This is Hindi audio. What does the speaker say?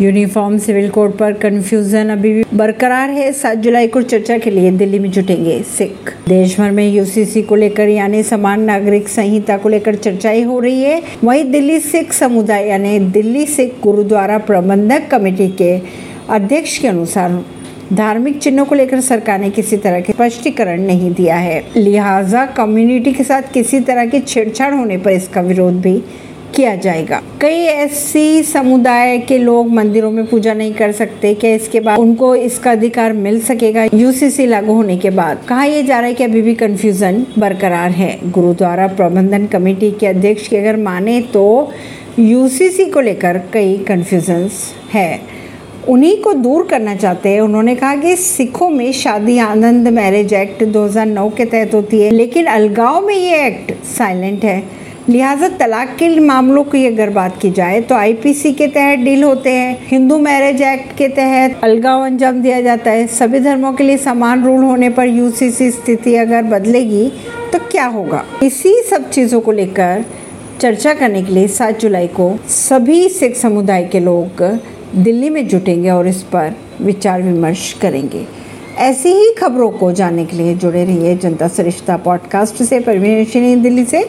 यूनिफॉर्म सिविल कोड पर कंफ्यूजन अभी भी बरकरार है। सात जुलाई को चर्चा के लिए दिल्ली में जुटेंगे सिख। देश भर में यूसीसी को लेकर यानी समान नागरिक संहिता को लेकर चर्चाएँ हो रही है। वहीं दिल्ली सिख समुदाय यानी दिल्ली सिख गुरुद्वारा प्रबंधक कमेटी के अध्यक्ष के अनुसार धार्मिक चिन्हों को लेकर सरकार ने किसी तरह के स्पष्टीकरण नहीं दिया है। लिहाजा कम्युनिटी के साथ किसी तरह की छेड़छाड़ होने पर इसका विरोध भी किया जाएगा। कई एससी समुदाय के लोग मंदिरों में पूजा नहीं कर सकते, क्या इसके बाद उनको इसका अधिकार मिल सकेगा? यूसीसी लागू होने के बाद। कहा यह जा रहा है कि अभी भी कंफ्यूजन बरकरार है। गुरुद्वारा प्रबंधन कमेटी के अध्यक्ष की अगर माने तो यूसीसी को लेकर कई कंफ्यूजन है। उन्हीं को दूर करना चाहते हैं। उन्होंने कहा कि सिखों में शादी आनंद मैरिज एक्ट 2009 के तहत होती है, लेकिन अलगाव में ये एक्ट साइलेंट है। लिहाजा तलाक के मामलों की अगर बात की जाए तो आईपीसी के तहत डील होते हैं, हिंदू मैरिज एक्ट के तहत अलगाव अंजाम दिया जाता है। सभी धर्मों के लिए समान रूल होने पर यूसीसी स्थिति अगर बदलेगी तो क्या होगा? इसी सब चीज़ों को लेकर चर्चा करने के लिए सात जुलाई को सभी सिख समुदाय के लोग दिल्ली में जुटेंगे और इस पर विचार विमर्श करेंगे। ऐसी ही खबरों को जानने के लिए जुड़े रहिए जनता सरिश्ता पॉडकास्ट से। परवीन दिल्ली से।